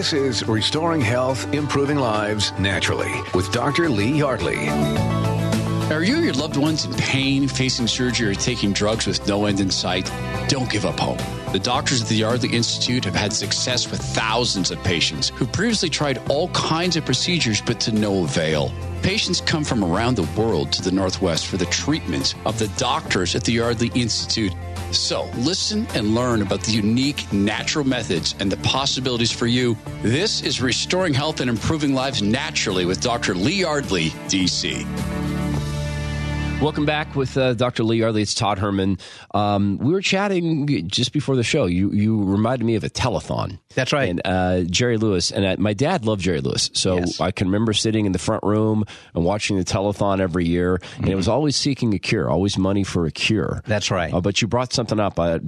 This is Restoring Health, Improving Lives Naturally with Dr. Lee Yardley. Are you or your loved ones in pain, facing surgery, or taking drugs with no end in sight? Don't give up hope. The doctors at the Yardley Institute have had success with thousands of patients who previously tried all kinds of procedures but to no avail. Patients come from around the world to the Northwest for the treatment of the doctors at the Yardley Institute. So listen and learn about the unique natural methods and the possibilities for you. This is Restoring Health and Improving Lives Naturally with Dr. Lee Yardley, DC. Welcome back with uh, Dr. Lee Yardley. It's Todd Herman. Um, we were chatting just before the show. You you reminded me of a telethon. That's right. And uh, Jerry Lewis and I, my dad loved Jerry Lewis, so Yes. I can remember sitting in the front room and watching the telethon every year, and it was always seeking a cure, always money for a cure. Mm-hmm. That's right. Uh, but you brought something up I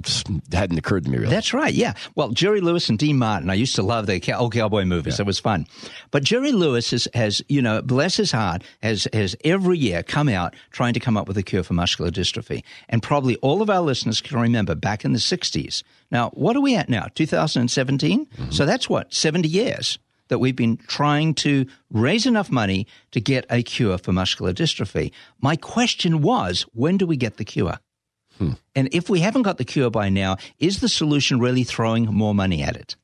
hadn't occurred to me really. That's right. Yeah. Well, Jerry Lewis and Dean Martin. I used to love the old cowboy movies. It was fun. But Jerry Lewis has, has, you know, bless his heart, has has every year come out trying to come up with a cure for muscular dystrophy. And probably all of our listeners can remember back in the '60s. Now, what are we at now? 2017. Mm-hmm. So that's what 70 years that we've been trying to raise enough money to get a cure for muscular dystrophy. My question was, when do we get the cure? And if we haven't got the cure by now, is the solution really throwing more money at it?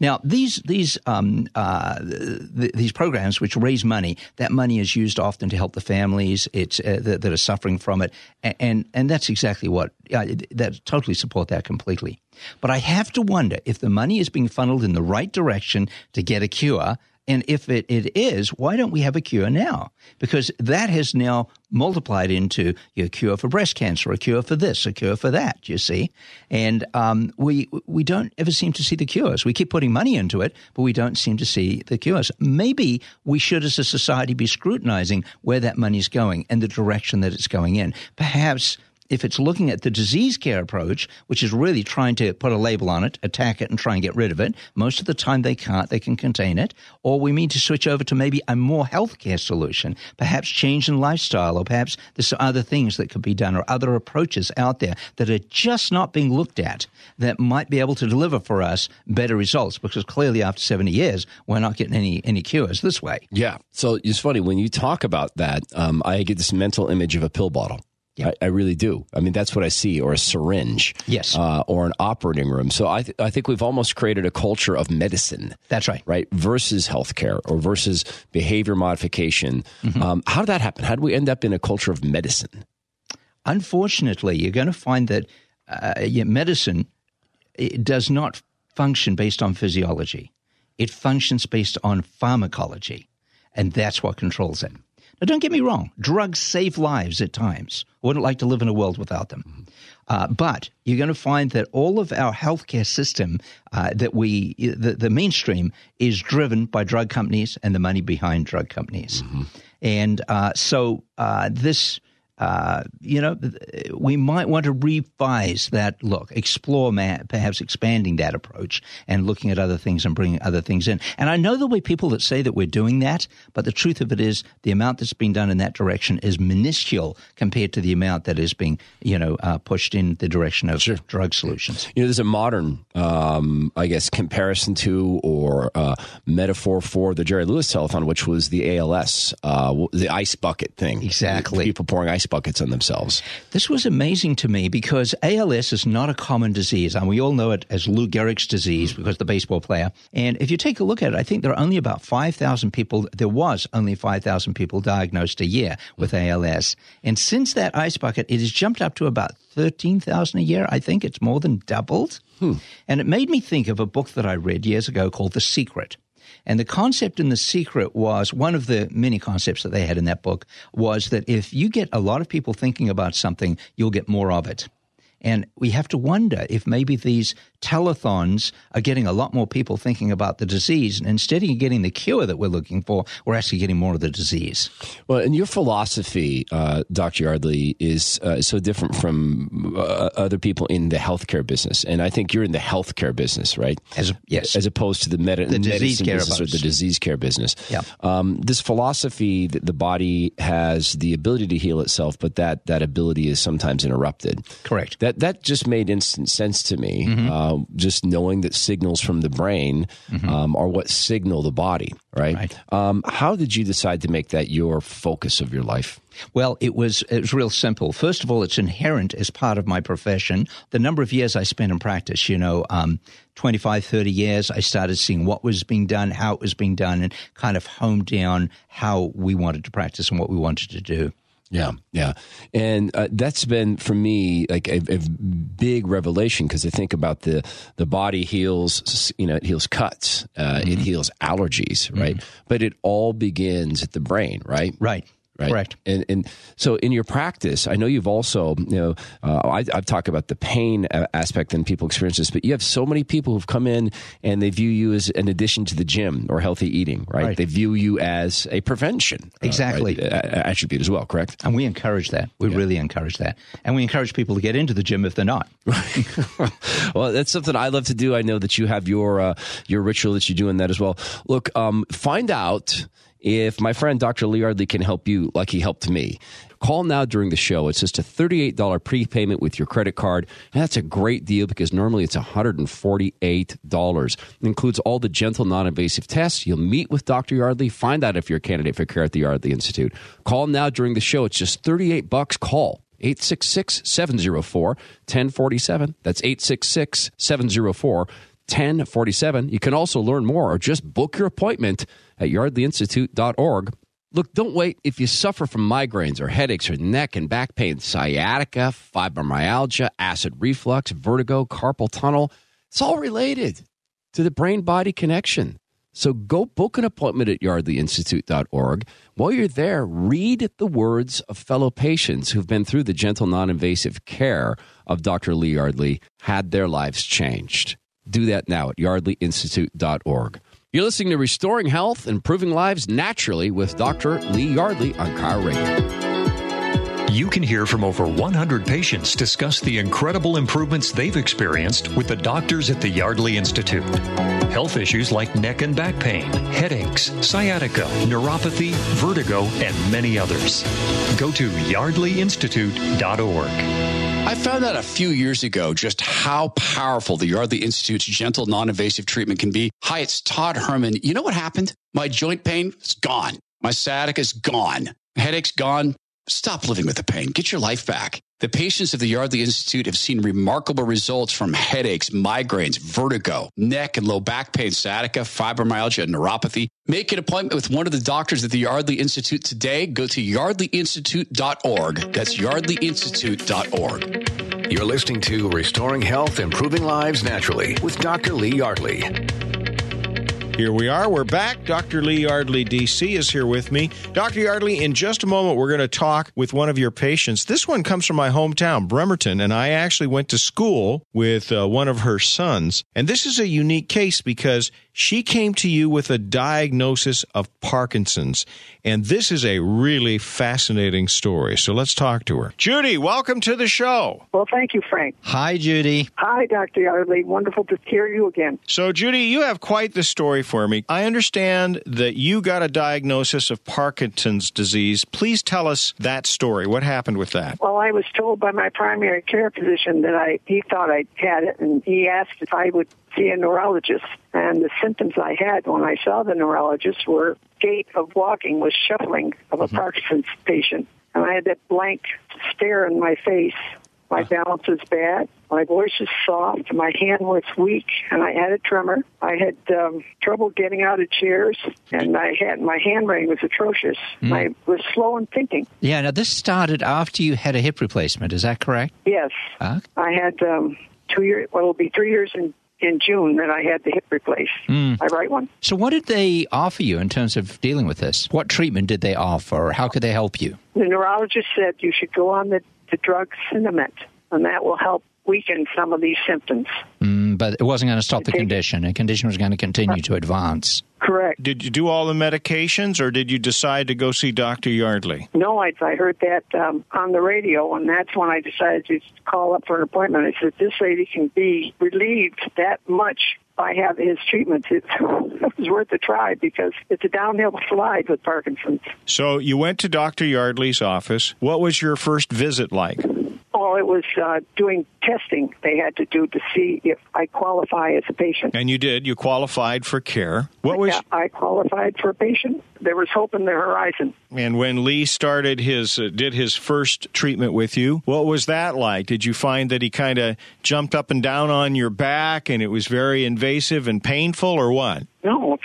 Now, these these um, uh, th- these programs which raise money, that money is used often to help the families it's uh, that, that are suffering from it, A- and and that's exactly what uh, that totally support that completely. But I have to wonder if the money is being funneled in the right direction to get a cure. And if it, it is, why don't we have a cure now? Because that has now multiplied into a cure for breast cancer, a cure for this, a cure for that, you see? And um, we, we don't ever seem to see the cures. We keep putting money into it, but we don't seem to see the cures. Maybe we should, as a society, be scrutinizing where that money's going and the direction that it's going in. Perhaps if it's looking at the disease care approach, which is really trying to put a label on it, attack it, and try and get rid of it, most of the time they can't, they can contain it. Or we need to switch over to maybe a more healthcare solution, perhaps change in lifestyle, or perhaps there's other things that could be done, or other approaches out there that are just not being looked at that might be able to deliver for us better results. Because clearly, after 70 years, we're not getting any, any cures this way. Yeah. So it's funny when you talk about that. Um, I get this mental image of a pill bottle. Yeah. I, I really do. I mean, that's what I see, or a syringe, Yes. uh, or an operating room. So I, th- I think we've almost created a culture of medicine, That's right. right, versus healthcare or versus behavior modification. Mm-hmm. Um, how did that happen? How did we end up in a culture of medicine? unfortunately, you're going to find that uh, yeah, medicine it does not function based on physiology. It functions based on pharmacology, and that's what controls it. Now, don't get me wrong, drugs save lives at times. I wouldn't like to live in a world without them. Uh, but you're going to find that all of our healthcare system, uh, that we, the, the mainstream, is driven by drug companies and the money behind drug companies. And uh, so uh, this uh, you know, we might want to revise that look, explore ma- perhaps expanding that approach and looking at other things and bringing other things in. And I know there'll be people that say that we're doing that, but the truth of it is the amount that's been done in that direction is minuscule compared to the amount that is being, you know, uh, pushed in the direction of drug solutions. You know, there's a modern, um, I guess, comparison to or uh, metaphor for the Jerry Lewis telethon, which was the ALS, uh, the ice bucket thing. Exactly. People pouring ice buckets on themselves. This was amazing to me because ALS is not a common disease, and we all know it as Lou Gehrig's disease because the baseball player. And if you take a look at it, I think there are only about 5,000 people, there was only 5,000 people diagnosed a year with ALS. And since that ice bucket, it has jumped up to about 13,000 a year. I think it's more than doubled. Hmm. And it made me think of a book that I read years ago called The Secret. And the concept in The Secret was one of the many concepts that they had in that book was that if you get a lot of people thinking about something, you'll get more of it. And we have to wonder if maybe these telethons are getting a lot more people thinking about the disease. And instead of getting the cure that we're looking for, we're actually getting more of the disease. Well, and your philosophy, uh, Dr. Yardley, is uh, so different from uh, other people in the healthcare business. And I think you're in the healthcare business, right? As yes, As opposed to the, med- The disease care business or the disease care business. Yeah. Um, this philosophy that the body has the ability to heal itself, but that, that ability is sometimes interrupted. Correct. that that just made instant sense to me. Mm-hmm. Uh, just knowing that signals from the brain um, are what signal the body, right? Right. Um, how did you decide to make that your focus of your life? Well, it was it was real simple. First of all, it's inherent as part of my profession. The number of years I spent in practice, you know, um, 25, 30 years, I started seeing what was being done, how it was being done, and kind of honed down how we wanted to practice and what we wanted to do. Yeah, yeah, and uh, that's been for me like a, a big revelation because I think about the the body heals, you know, it heals cuts, uh, it heals allergies, right? But it all begins at the brain, right? Right. Right. Correct. And, and so in your practice, I know you've also, you know, uh, I, I've talked about the pain aspect and people experience this, but you have so many people who've come in and they view you as an addition to the gym or healthy eating, right? Right. They view you as a prevention uh, Exactly. right, a- a- attribute as well, correct? And we encourage that. We really encourage that. And we encourage people to get into the gym if they're not. well, that's something I love to do. I know that you have your uh, your ritual that you do in that as well. Look, um, find out if my friend Dr. Lee Yardley can help you like he helped me. Call now during the show. It's just a $38 prepayment with your credit card. And that's a great deal because normally it's $148. It includes all the gentle, non invasive tests. You'll meet with Dr. Yardley, find out if you're a candidate for care at the Yardley Institute. Call now during the show. It's just 38 bucks. Call 866 704 1047. That's 866 704 1047. You can also learn more or just book your appointment at yardleyinstitute.org. Look, don't wait. If you suffer from migraines or headaches or neck and back pain, sciatica, fibromyalgia, acid reflux, vertigo, carpal tunnel, it's all related to the brain body connection. So go book an appointment at yardleyinstitute.org. While you're there, read the words of fellow patients who've been through the gentle, non invasive care of Dr. Lee Yardley, had their lives changed. Do that now at yardleyinstitute.org. You're listening to Restoring Health, Improving Lives Naturally with Dr. Lee Yardley on KIRO Radio. You can hear from over 100 patients discuss the incredible improvements they've experienced with the doctors at the Yardley Institute. Health issues like neck and back pain, headaches, sciatica, neuropathy, vertigo, and many others. Go to yardleyinstitute.org. I found out a few years ago just how powerful the Yardley Institute's gentle, non invasive treatment can be. Hi, it's Todd Herman. You know what happened? My joint pain is gone. My sciatica is gone. Headache's gone. Stop living with the pain. Get your life back. The patients of the Yardley Institute have seen remarkable results from headaches, migraines, vertigo, neck and low back pain, sciatica, fibromyalgia, and neuropathy. Make an appointment with one of the doctors at the Yardley Institute today. Go to yardleyinstitute.org. That's yardleyinstitute.org. You're listening to Restoring Health, Improving Lives Naturally with Dr. Lee Yardley. Here we are. We're back. Dr. Lee Yardley, DC, is here with me. Dr. Yardley, in just a moment, we're going to talk with one of your patients. This one comes from my hometown, Bremerton, and I actually went to school with uh, one of her sons. And this is a unique case because she came to you with a diagnosis of Parkinson's. And this is a really fascinating story. So let's talk to her. Judy, welcome to the show. Well, thank you, Frank. Hi, Judy. Hi, Dr. Yardley. Wonderful to hear you again. So, Judy, you have quite the story for me. I understand that you got a diagnosis of Parkinson's disease. Please tell us that story. What happened with that? Well, I was told by my primary care physician that I he thought I had it, and he asked if I would see a neurologist. And the symptoms I had when I saw the neurologist were gait of walking was shuffling of a mm-hmm. Parkinson's patient, and I had that blank stare in my face. My balance is bad. My voice is soft. My hand was weak, and I had a tremor. I had um, trouble getting out of chairs, and I had my handwriting was atrocious. I was slow in thinking. Yeah, now this started after you had a hip replacement. Is that correct? Yes, Ah. I had um, two years. Well, it'll be three years in in June that I had the hip replaced. I write one. So, what did they offer you in terms of dealing with this? What treatment did they offer? How could they help you? The neurologist said you should go on the the drug Sinemet, and that will help weaken some of these symptoms. Mm, but it wasn't going to stop the condition. The condition was going to continue to advance. Correct. Did you do all the medications or did you decide to go see Dr. Yardley? No, I, I heard that um, on the radio, and that's when I decided to call up for an appointment. I said, this lady can be relieved that much by have his treatment. It was worth a try because it's a downhill slide with Parkinson's. So you went to Dr. Yardley's office. What was your first visit like? Well, it was uh, doing testing they had to do to see if I qualify as a patient. And you did. You qualified for care. What was Yeah, I qualified for a patient. There was hope in the horizon. and when Lee started his uh, did his first treatment with you, what was that like? Did you find that he kind of jumped up and down on your back and it was very invasive and painful or what? No,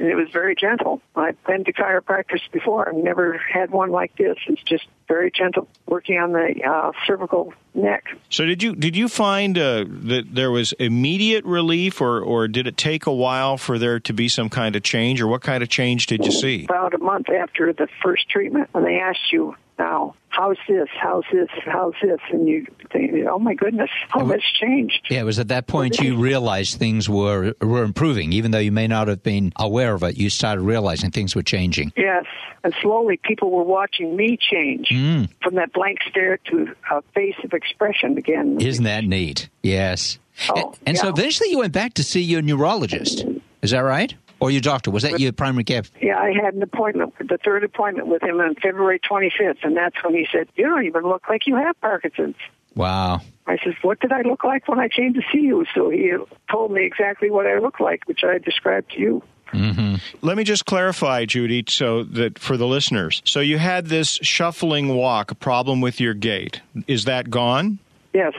okay. It was very gentle. I've been to chiropractors before. I've never had one like this. It's just very gentle, working on the uh, cervical neck. So did you did you find uh, that there was immediate relief, or or did it take a while for there to be some kind of change, or what kind of change did you see? About a month after the first treatment, when they asked you, now, how's this? How's this? How's this? And you think, oh my goodness, how much changed? Yeah, it was at that point you realized things were were improving, even though you may not have been aware of it. You started realizing things were changing. Yes, and slowly people were watching me change mm. from that blank stare to a face of expression again. Isn't that neat? Yes. Oh, and and so eventually you went back to see your neurologist. Is that right? Or your doctor? Was that your primary care? Yeah, I had an appointment, the third appointment with him on February 25th, and that's when he said, "You don't even look like you have Parkinson's." Wow. I said, "What did I look like when I came to see you?" So he told me exactly what I looked like, which I described to you. Mm-hmm. Let me just clarify, Judy, so that for the listeners. So you had this shuffling walk, a problem with your gait. Is that gone? Yes,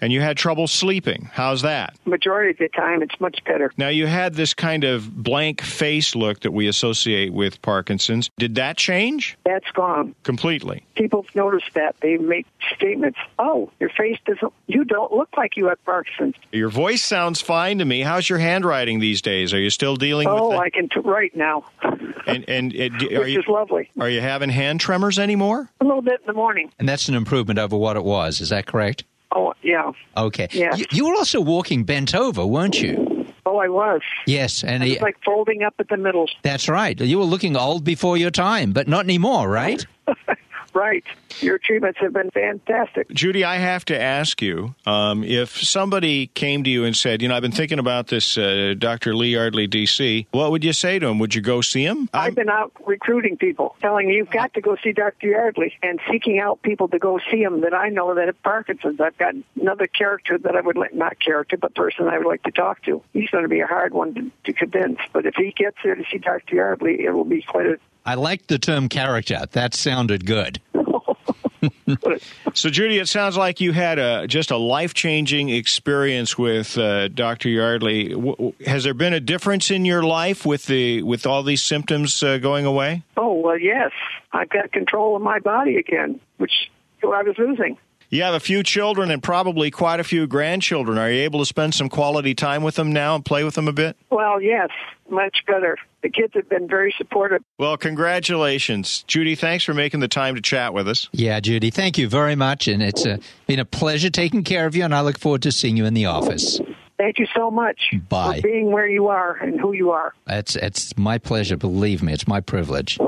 And you had trouble sleeping. How's that? majority of the time it's much better. Now you had this kind of blank face look that we associate with Parkinson's. Did that change That's gone. completely? People notice that they make statements. Oh, your face doesn't. You don't look like you have Parkinson's. Your voice sounds fine to me. How's your handwriting these days? Are you still dealing Oh, with I can t- write now, And and d- are which you is lovely. are you having hand tremors anymore? A little bit in the morning. And that's an improvement over what it was. Is that correct? Oh, yeah. Okay. Yeah. You, you were also walking bent over, weren't you? Oh, I was. Yes. And It's like folding up at the middle. that's right. You were looking old before your time, but not anymore, right? Right. Your treatments have been fantastic. Judy, I have to ask you um, if somebody came to you and said, you know, I've been thinking about this uh, Dr. Lee Yardley, DC. What would you say to him? Would you go see him? I've been out recruiting people, telling them you've got to go see Dr. Yardley, and seeking out people to go see him that I know that have Parkinson's. I've got another character that I would like, not character, but person I would like to talk to. He's going to be a hard one to, to convince, but if he gets there to see Dr. Yardley, it will be quite a. I like the term character. That sounded good. So, Judy, it sounds like you had a just a life changing experience with uh, Dr. Yardley. W- has there been a difference in your life with the with all these symptoms uh, going away? Oh well, yes, I've got control of my body again, which I was losing. You have a few children and probably quite a few grandchildren. Are you able to spend some quality time with them now and play with them a bit? Well, yes, much better. The kids have been very supportive. Well, congratulations, Judy. Thanks for making the time to chat with us. Yeah, Judy, thank you very much. And it's uh, been a pleasure taking care of you, and I look forward to seeing you in the office. Thank you so much Bye. for being where you are and who you are. It's, it's my pleasure. Believe me, it's my privilege.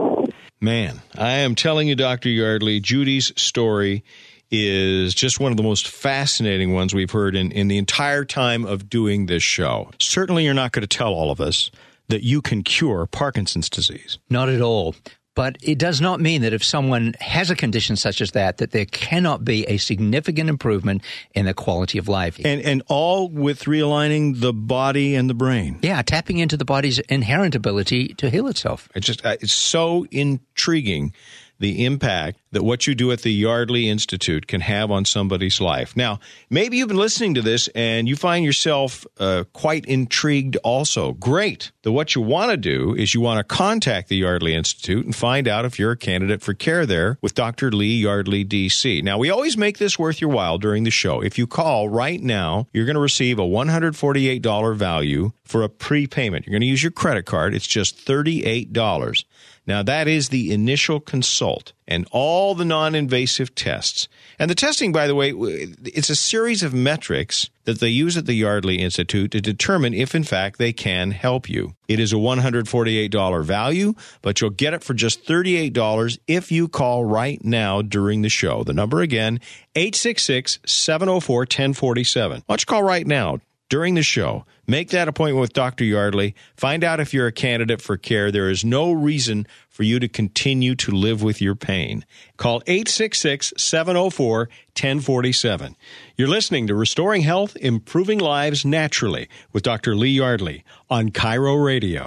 Man, I am telling you, Dr. Yardley, Judy's story is just one of the most fascinating ones we've heard in, in the entire time of doing this show. Certainly, you're not going to tell all of us that you can cure Parkinson's disease. Not at all. But it does not mean that if someone has a condition such as that, that there cannot be a significant improvement in the quality of life. And, and all with realigning the body and the brain. yeah, tapping into the body's inherent ability to heal itself. It's just uh, it's so intriguing the impact that what you do at the Yardley Institute can have on somebody's life. Now, maybe you've been listening to this and you find yourself uh, quite intrigued also. Great. That what you want to do is you want to contact the Yardley Institute and find out if you're a candidate for care there with Dr. Lee Yardley, DC. Now, we always make this worth your while during the show. If you call right now, you're going to receive a $148 value for a prepayment. You're going to use your credit card. It's just $38. Now, that is the initial consult and all the non invasive tests. And the testing, by the way, it's a series of metrics that they use at the Yardley Institute to determine if, in fact, they can help you. It is a $148 value, but you'll get it for just $38 if you call right now during the show. The number again, 866 704 1047. Why don't you call right now? During the show. Make that appointment with Dr. Yardley. Find out if you're a candidate for care. There is no reason for you to continue to live with your pain. Call 866 704 1047. You're listening to Restoring Health, Improving Lives Naturally with Dr. Lee Yardley on KIRO Radio.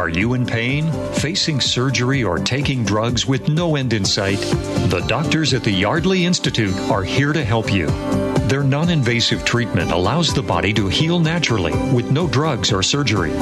Are you in pain, facing surgery, or taking drugs with no end in sight? The doctors at the Yardley Institute are here to help you. Their non invasive treatment allows the body to heal naturally with no drugs or surgery.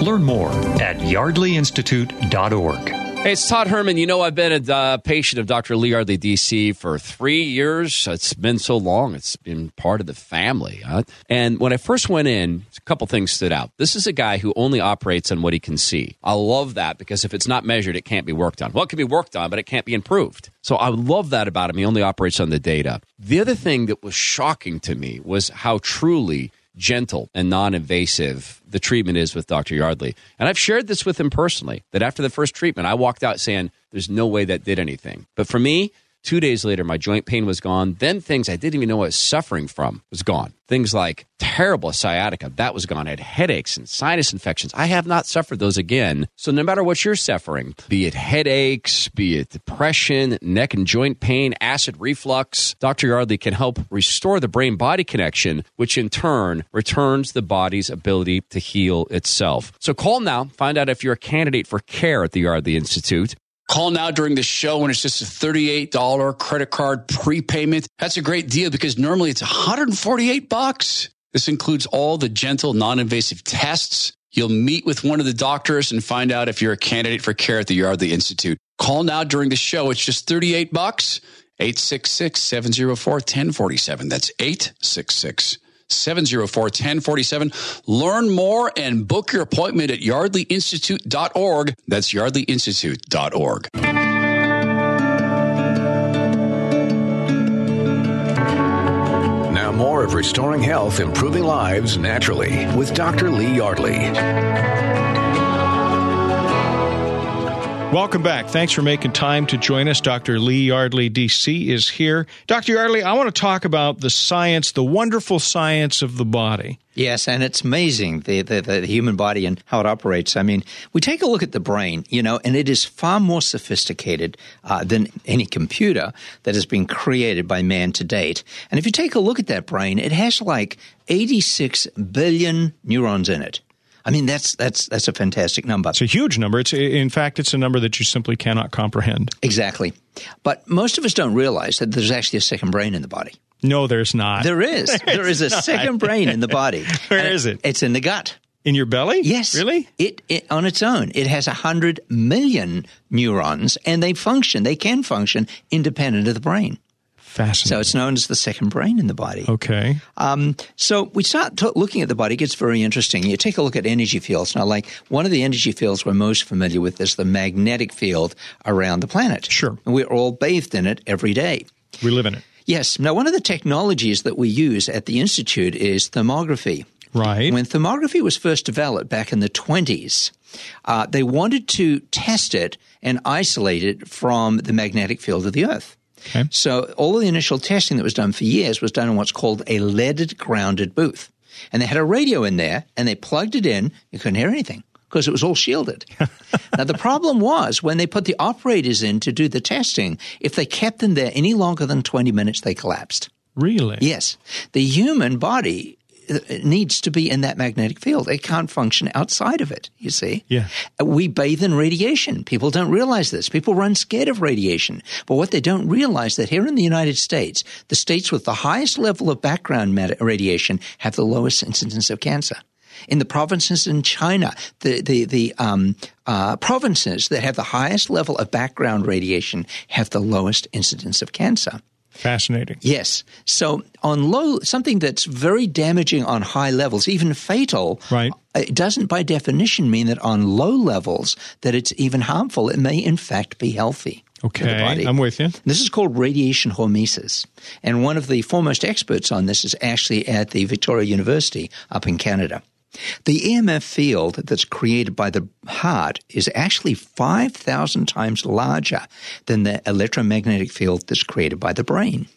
Learn more at yardleyinstitute.org. Hey, it's Todd Herman. You know, I've been a uh, patient of Dr. Lee Yardley, DC, for three years. It's been so long. It's been part of the family. Huh? And when I first went in, a couple things stood out. This is a guy who only operates on what he can see. I love that because if it's not measured, it can't be worked on. Well, it can be worked on, but it can't be improved. So I love that about him. He only operates on the data. The other thing that was shocking to me was how truly gentle and non invasive the treatment is with Dr. Yardley. And I've shared this with him personally that after the first treatment, I walked out saying, There's no way that did anything. But for me, Two days later, my joint pain was gone. Then things I didn't even know I was suffering from was gone. Things like terrible sciatica, that was gone. I had headaches and sinus infections. I have not suffered those again. So no matter what you're suffering, be it headaches, be it depression, neck and joint pain, acid reflux, Dr. Yardley can help restore the brain body connection, which in turn returns the body's ability to heal itself. So call now, find out if you're a candidate for care at the Yardley Institute. Call now during the show when it's just a $38 credit card prepayment. That's a great deal because normally it's 148 bucks. This includes all the gentle, non-invasive tests. You'll meet with one of the doctors and find out if you're a candidate for care at the Yardley Institute. Call now during the show. It's just 38 bucks. 866-704-1047. That's 866 704 1047. Learn more and book your appointment at yardleyinstitute.org. That's yardleyinstitute.org. Now, more of Restoring Health, Improving Lives Naturally with Dr. Lee Yardley. Welcome back. Thanks for making time to join us. Dr. Lee Yardley, DC, is here. Dr. Yardley, I want to talk about the science, the wonderful science of the body. Yes, and it's amazing the, the, the human body and how it operates. I mean, we take a look at the brain, you know, and it is far more sophisticated uh, than any computer that has been created by man to date. And if you take a look at that brain, it has like 86 billion neurons in it. I mean, that's that's that's a fantastic number. It's a huge number. It's in fact, it's a number that you simply cannot comprehend. Exactly. But most of us don't realize that there's actually a second brain in the body. No, there's not. There is. There's there is a not. second brain in the body. Where is it? It's in the gut. In your belly? Yes. Really? It, it on its own, it has 100 million neurons and they function, they can function independent of the brain. Fascinating. So it's known as the second brain in the body. okay. Um, so we start t- looking at the body, it gets very interesting. You take a look at energy fields. Now, like one of the energy fields we're most familiar with is the magnetic field around the planet. Sure. And we're all bathed in it every day. We live in it. Yes. Now, one of the technologies that we use at the Institute is thermography. Right. When thermography was first developed back in the 20s, uh, they wanted to test it and isolate it from the magnetic field of the Earth. Okay. So all of the initial testing that was done for years was done in what's called a leaded grounded booth. And they had a radio in there and they plugged it in. You couldn't hear anything because it was all shielded. now, the problem was when they put the operators in to do the testing, if they kept them there any longer than 20 minutes, they collapsed. really? Yes. The human body uh, needs to be in that magnetic field. It can't function outside of it, you see. Yeah. We bathe in radiation. People don't realize this. People run scared of radiation. But what they don't realize that here in the United States, the states with the highest level of background radiation have the lowest incidence of cancer. In the provinces in China, the the the um, uh, provinces that have the highest level of background radiation have the lowest incidence of cancer. Fascinating. Yes. So on low, something that's very damaging on high levels, even fatal, Right. Uh, it doesn't by definition mean that on low levels that it's even harmful. It may in fact be healthy. Okay. I'm with you. This is called radiation hormesis. And one of the foremost experts on this is actually at the Victoria University up in Canada. The EMF field that's created by the heart is actually 5,000 times larger than the electromagnetic field that's created by the brain.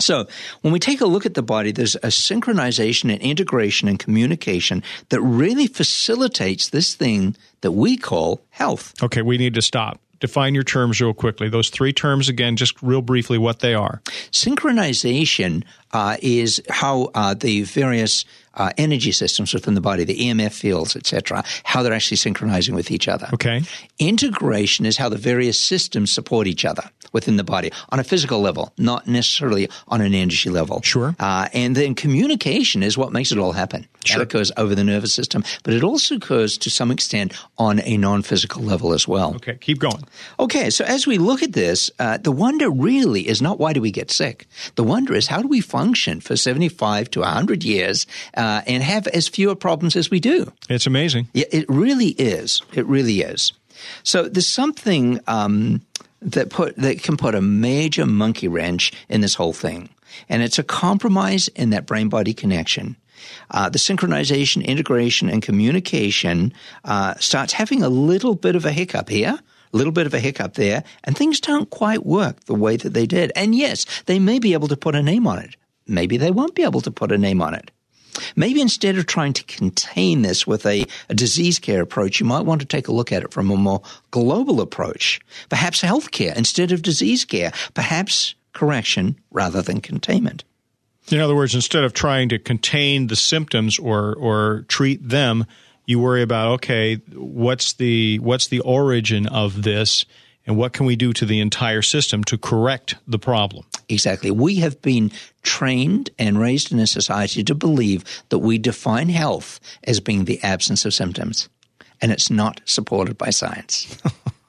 So when we take a look at the body, there's a synchronization and integration and communication that really facilitates this thing that we call health. Okay, we need to stop. Define your terms real quickly. Those three terms again, just real briefly, what they are. Synchronization uh, is how uh, the various uh, energy systems within the body, the EMF fields, etc., how they're actually synchronizing with each other. Okay. Integration is how the various systems support each other within the body on a physical level, not necessarily on an energy level. Sure. Uh, and then communication is what makes it all happen. Sure. That occurs over the nervous system, but it also occurs to some extent on a non-physical level as well. Okay, keep going. Okay, so as we look at this, uh, the wonder really is not why do we get sick. The wonder is how do we function for 75 to 100 years uh, and have as fewer problems as we do. It's amazing. Yeah, it really is. It really is. So there's something um, that put that can put a major monkey wrench in this whole thing, and it's a compromise in that brain body connection. Uh, the synchronization, integration, and communication uh, starts having a little bit of a hiccup here. A little bit of a hiccup there, and things don't quite work the way that they did. And yes, they may be able to put a name on it. Maybe they won't be able to put a name on it. Maybe instead of trying to contain this with a, a, disease care approach, you might want to take a look at it from a more global approach. Perhaps healthcare instead of disease care. Perhaps correction rather than containment. In other words, instead of trying to contain the symptoms or, or treat them, you worry about okay, what's the what's the origin of this and what can we do to the entire system to correct the problem? Exactly. We have been trained and raised in a society to believe that we define health as being the absence of symptoms, and it's not supported by science.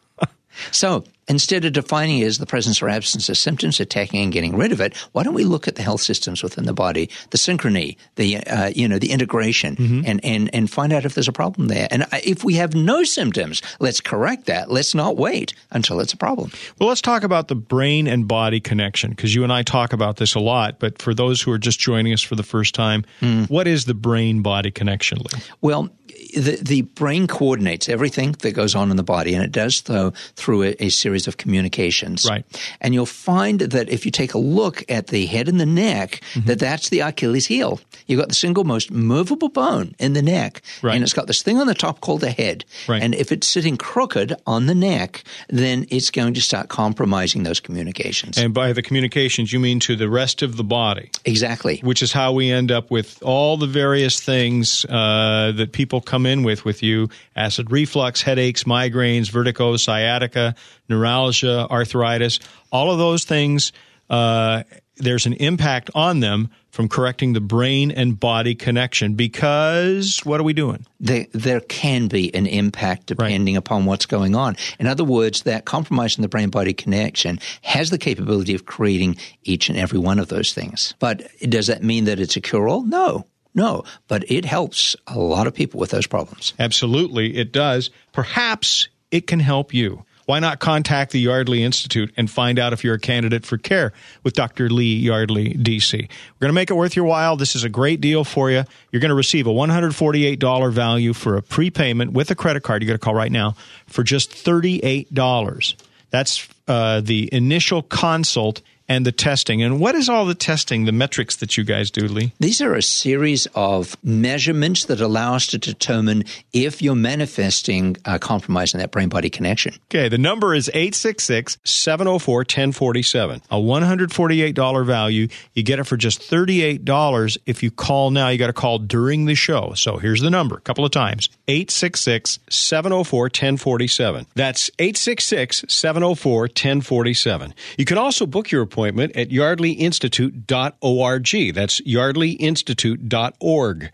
so instead of defining it as the presence or absence of symptoms, attacking and getting rid of it, why don't we look at the health systems within the body, the synchrony, the uh, you know the integration, mm-hmm. and and and find out if there's a problem there. And if we have no symptoms, let's correct that. Let's not wait until it's a problem. Well, let's talk about the brain and body connection because you and I talk about this a lot. But for those who are just joining us for the first time, mm. what is the brain body connection, Lee? Well, the, the brain coordinates everything that goes on in the body, and it does so through a, a series of communications. Right. And you'll find that if you take a look at the head and the neck, mm-hmm. that that's the Achilles heel. You've got the single most movable bone in the neck, right. and it's got this thing on the top called the head. Right. And if it's sitting crooked on the neck, then it's going to start compromising those communications. And by the communications, you mean to the rest of the body. Exactly. Which is how we end up with all the various things uh, that people come in with with you acid reflux, headaches, migraines, vertigo, sciatica, neuralgia, arthritis, all of those things. Uh, there's an impact on them from correcting the brain and body connection because what are we doing? There, there can be an impact depending right. upon what's going on. In other words, that compromise in the brain body connection has the capability of creating each and every one of those things. But does that mean that it's a cure all? No. No, but it helps a lot of people with those problems. Absolutely, it does. Perhaps it can help you. Why not contact the Yardley Institute and find out if you're a candidate for care with Dr. Lee Yardley, DC? We're going to make it worth your while. This is a great deal for you. You're going to receive a $148 value for a prepayment with a credit card. You got to call right now for just $38. That's uh, the initial consult and the testing. And what is all the testing, the metrics that you guys do, Lee? These are a series of measurements that allow us to determine if you're manifesting a compromise in that brain body connection. Okay, the number is 866 704 1047. A $148 value. You get it for just $38 if you call now. You got to call during the show. So here's the number a couple of times 866 704 1047. That's 866 704 1047. You can also book your appointment appointment at yardleyinstitute.org. That's yardleyinstitute.org.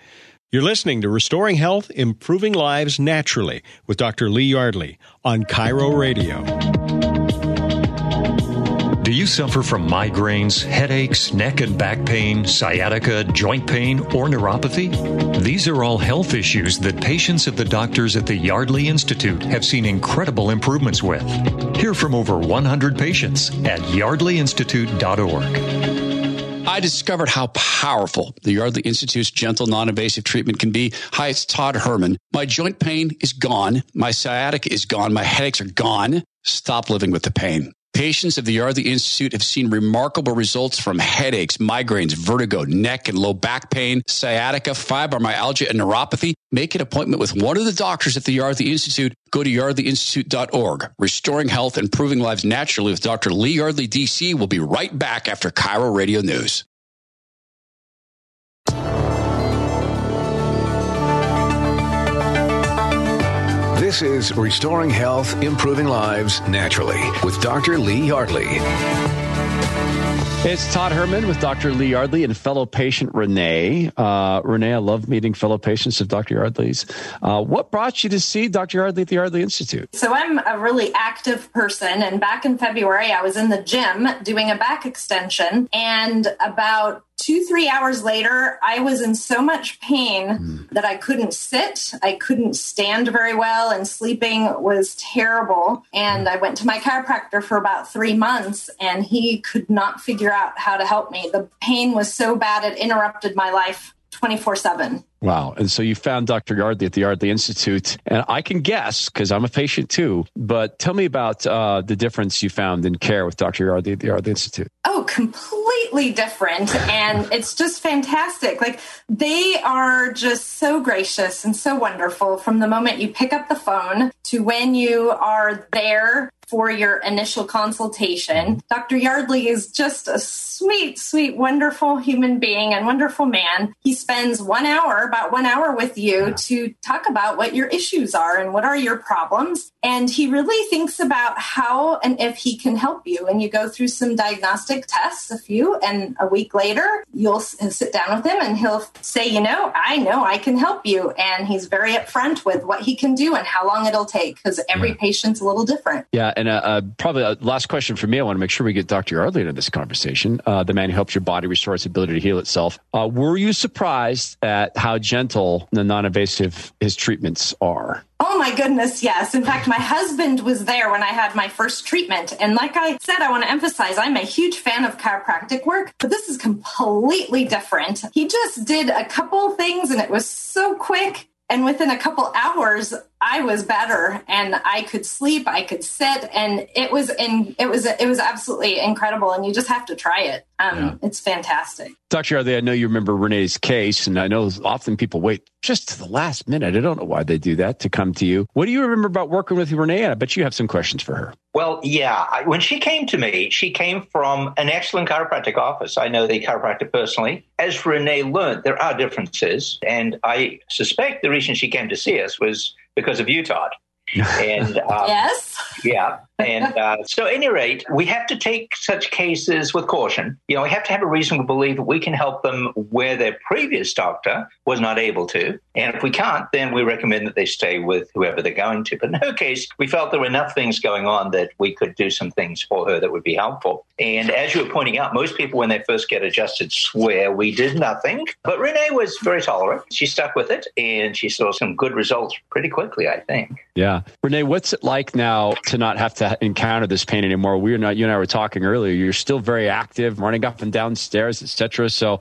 You're listening to Restoring Health, Improving Lives Naturally with Dr. Lee Yardley on KIRO Radio. Do you suffer from migraines, headaches, neck and back pain, sciatica, joint pain, or neuropathy? These are all health issues that patients of the doctors at the Yardley Institute have seen incredible improvements with. Hear from over 100 patients at yardleyinstitute.org. I discovered how powerful the Yardley Institute's gentle, non invasive treatment can be. Hi, it's Todd Herman. My joint pain is gone. My sciatica is gone. My headaches are gone. Stop living with the pain. Patients of the Yardley Institute have seen remarkable results from headaches, migraines, vertigo, neck and low back pain, sciatica, fibromyalgia, and neuropathy. Make an appointment with one of the doctors at the Yardley Institute. Go to yardleyinstitute.org. Restoring health, and improving lives naturally with Dr. Lee Yardley, DC. will be right back after KIRO Radio News. This is Restoring Health, Improving Lives Naturally with Dr. Lee Yardley. It's Todd Herman with Dr. Lee Yardley and fellow patient Renee. Uh, Renee, I love meeting fellow patients of Dr. Yardley's. Uh, what brought you to see Dr. Yardley at the Yardley Institute? So, I'm a really active person, and back in February, I was in the gym doing a back extension, and about two, three hours later, I was in so much pain mm. that I couldn't sit. I couldn't stand very well, and sleeping was terrible. And I went to my chiropractor for about three months, and he could not figure out how to help me. The pain was so bad, it interrupted my life 24 7. Wow. And so you found Dr. Yardley at the Yardley Institute. And I can guess because I'm a patient too. But tell me about uh, the difference you found in care with Dr. Yardley at the Yardley Institute. Oh, completely different. and it's just fantastic. Like they are just so gracious and so wonderful from the moment you pick up the phone to when you are there for your initial consultation. Dr. Yardley is just a sweet, sweet, wonderful human being and wonderful man. He spends one hour, about one hour with you to talk about what your issues are and what are your problems. And he really thinks about how and if he can help you. And you go through some diagnostic tests, a few, and a week later, you'll sit down with him and he'll say, You know, I know I can help you. And he's very upfront with what he can do and how long it'll take because every yeah. patient's a little different. Yeah. And uh, uh, probably a last question for me. I want to make sure we get Dr. Yardley into this conversation. Uh, the man who helps your body restore its ability to heal itself. Uh, were you surprised at how gentle the non-invasive his treatments are? Oh my goodness, yes. In fact, my husband was there when I had my first treatment. And like I said, I want to emphasize I'm a huge fan of chiropractic work, but this is completely different. He just did a couple things and it was so quick. And within a couple hours, I was better and I could sleep, I could sit, and it was in it was it was absolutely incredible. And you just have to try it. Um, yeah. It's fantastic. Dr. Yardley, I know you remember Renee's case, and I know often people wait just to the last minute. I don't know why they do that to come to you. What do you remember about working with Renee? I bet you have some questions for her. Well, yeah. I, when she came to me, she came from an excellent chiropractic office. I know the chiropractor personally. As Renee learned, there are differences, and I suspect the reason she came to see us was because of you, Todd. And um, yes, yeah, and uh, so, at any rate, we have to take such cases with caution. You know, we have to have a reason to believe that we can help them where their previous doctor was not able to. And if we can't, then we recommend that they stay with whoever they're going to. But in her case, we felt there were enough things going on that we could do some things for her that would be helpful. And as you were pointing out, most people, when they first get adjusted, swear we did nothing. But Renee was very tolerant. She stuck with it and she saw some good results pretty quickly, I think. Yeah. Renee, what's it like now to not have to encounter this pain anymore. We are not. You and I were talking earlier. You're still very active, running up and down stairs, etc. So,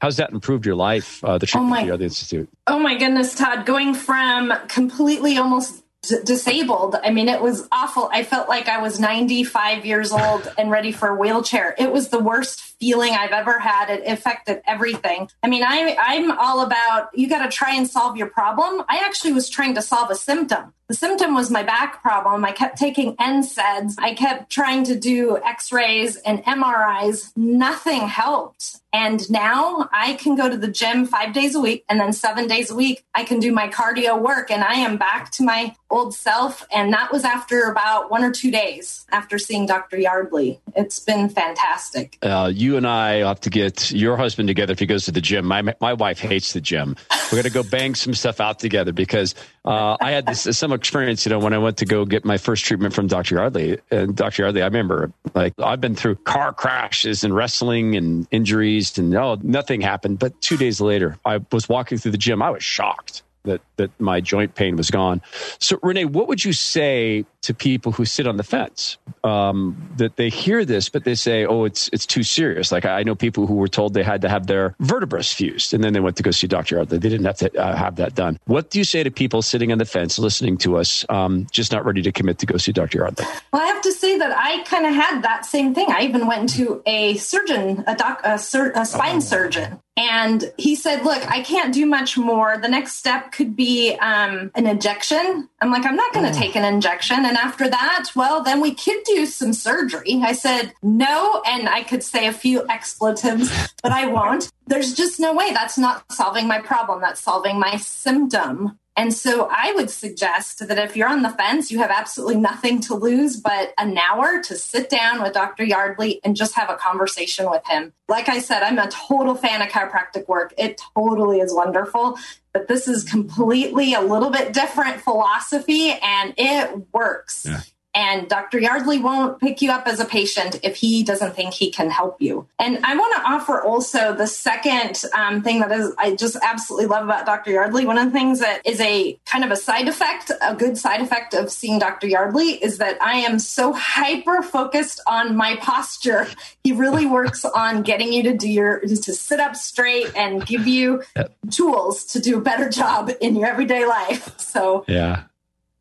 how's that improved your life? Uh, the treatment oh my, at the institute. Oh my goodness, Todd! Going from completely almost d- disabled. I mean, it was awful. I felt like I was 95 years old and ready for a wheelchair. It was the worst feeling I've ever had. It affected everything. I mean, I, I'm all about you got to try and solve your problem. I actually was trying to solve a symptom. The symptom was my back problem. I kept taking NSAIDs. I kept trying to do x rays and MRIs. Nothing helped. And now I can go to the gym five days a week and then seven days a week, I can do my cardio work and I am back to my old self. And that was after about one or two days after seeing Dr. Yardley. It's been fantastic. Uh, you and I have to get your husband together if he goes to the gym. My, my wife hates the gym. We're going to go bang some stuff out together because uh, I had this some experience, you know, when I went to go get my first treatment from Dr. Yardley. And Dr. Yardley, I remember, like, I've been through car crashes and wrestling and injuries, and oh, nothing happened. But two days later, I was walking through the gym. I was shocked. That that my joint pain was gone. So, Renee, what would you say to people who sit on the fence um, that they hear this, but they say, "Oh, it's it's too serious." Like I know people who were told they had to have their vertebrae fused, and then they went to go see Doctor Yardley. They didn't have to uh, have that done. What do you say to people sitting on the fence, listening to us, um, just not ready to commit to go see Doctor Yardley? Well, I have to say that I kind of had that same thing. I even went to a surgeon, a doc, a, sur- a spine oh. surgeon, and he said, Look, I can't do much more. The next step could be um, an injection. I'm like, I'm not going to oh. take an injection. And after that, well, then we could do some surgery. I said, No. And I could say a few expletives, but I won't. There's just no way. That's not solving my problem. That's solving my symptom. And so I would suggest that if you're on the fence, you have absolutely nothing to lose but an hour to sit down with Dr. Yardley and just have a conversation with him. Like I said, I'm a total fan of chiropractic work. It totally is wonderful, but this is completely a little bit different philosophy and it works. Yeah. And Dr. Yardley won't pick you up as a patient if he doesn't think he can help you. And I want to offer also the second um, thing that is I just absolutely love about Dr. Yardley. One of the things that is a kind of a side effect, a good side effect of seeing Dr. Yardley is that I am so hyper focused on my posture. He really works on getting you to do your to sit up straight and give you tools to do a better job in your everyday life. So yeah.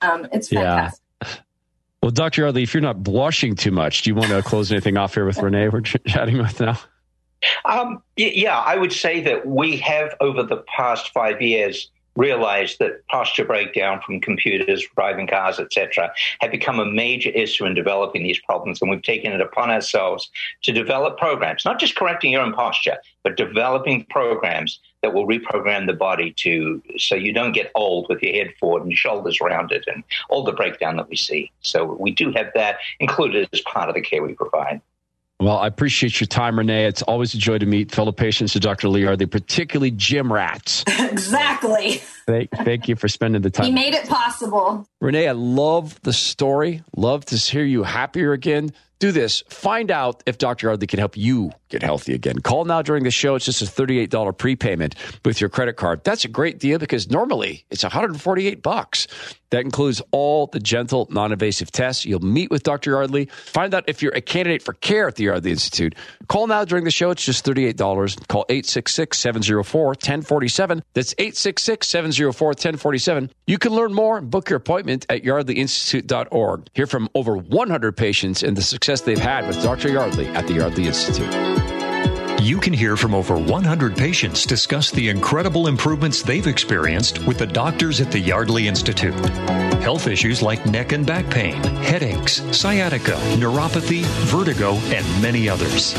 Um, it's fantastic. Yeah. Well, Dr. Yardley, if you're not blushing too much, do you want to close anything off here with Renee we're ch- chatting with now? Um, yeah, I would say that we have over the past five years realized that posture breakdown from computers, driving cars, etc., have become a major issue in developing these problems, and we've taken it upon ourselves to develop programs, not just correcting your own posture, but developing programs that will reprogram the body to so you don't get old with your head forward and shoulders rounded and all the breakdown that we see. So we do have that included as part of the care we provide. Well, I appreciate your time, Renee. It's always a joy to meet fellow patients of Dr. Lee. Are they particularly gym rats? exactly. Thank, thank you for spending the time. He made it possible. Renee, I love the story. Love to hear you happier again do this. Find out if Dr. Yardley can help you get healthy again. Call now during the show. It's just a $38 prepayment with your credit card. That's a great deal because normally it's 148 bucks. That includes all the gentle, non-invasive tests. You'll meet with Dr. Yardley. Find out if you're a candidate for care at the Yardley Institute. Call now during the show. It's just $38. Call 866-704-1047. That's 866-704-1047. You can learn more and book your appointment at yardleyinstitute.org. Hear from over 100 patients and the success they've had with Dr. Yardley at the Yardley Institute. You can hear from over 100 patients discuss the incredible improvements they've experienced with the doctors at the Yardley Institute. Health issues like neck and back pain, headaches, sciatica, neuropathy, vertigo, and many others.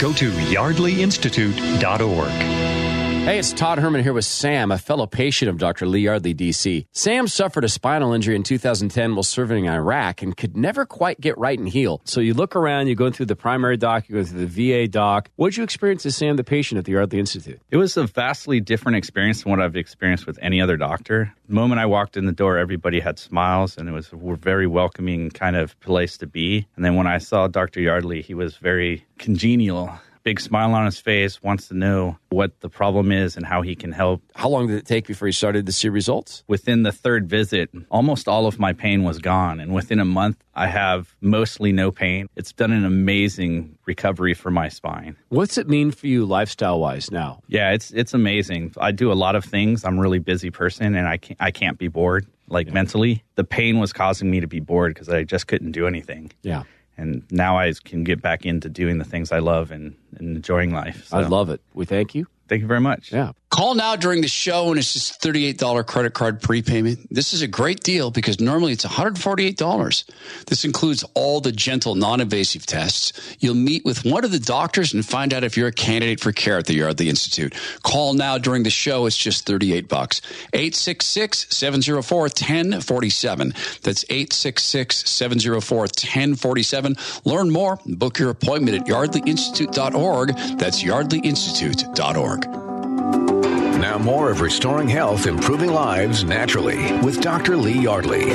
Go to yardleyinstitute.org. Hey, it's Todd Herman here with Sam, a fellow patient of Dr. Lee Yardley, D.C. Sam suffered a spinal injury in 2010 while serving in Iraq and could never quite get right and heal. So you look around, you go through the primary doc, you go through the VA doc. What did you experience as Sam, the patient at the Yardley Institute? It was a vastly different experience than what I've experienced with any other doctor. The moment I walked in the door, everybody had smiles and it was a very welcoming kind of place to be. And then when I saw Dr. Yardley, he was very congenial big smile on his face, wants to know what the problem is and how he can help. How long did it take before you started to see results? Within the third visit, almost all of my pain was gone. And within a month, I have mostly no pain. It's done an amazing recovery for my spine. What's it mean for you lifestyle wise now? Yeah, it's it's amazing. I do a lot of things. I'm a really busy person and I can't, I can't be bored like yeah. mentally. The pain was causing me to be bored because I just couldn't do anything. Yeah and now I can get back into doing the things I love and, and enjoying life. So. I love it. We thank you. Thank you very much. Yeah. Call now during the show and it's just $38 credit card prepayment. This is a great deal because normally it's $148. This includes all the gentle, non-invasive tests. You'll meet with one of the doctors and find out if you're a candidate for care at the Yardley Institute. Call now during the show. It's just 38 bucks. 866-704-1047. That's 866-704-1047. Learn more. Book your appointment at yardleyinstitute.org. That's yardleyinstitute.org. Now, more of Restoring Health, Improving Lives Naturally with Dr. Lee Yardley.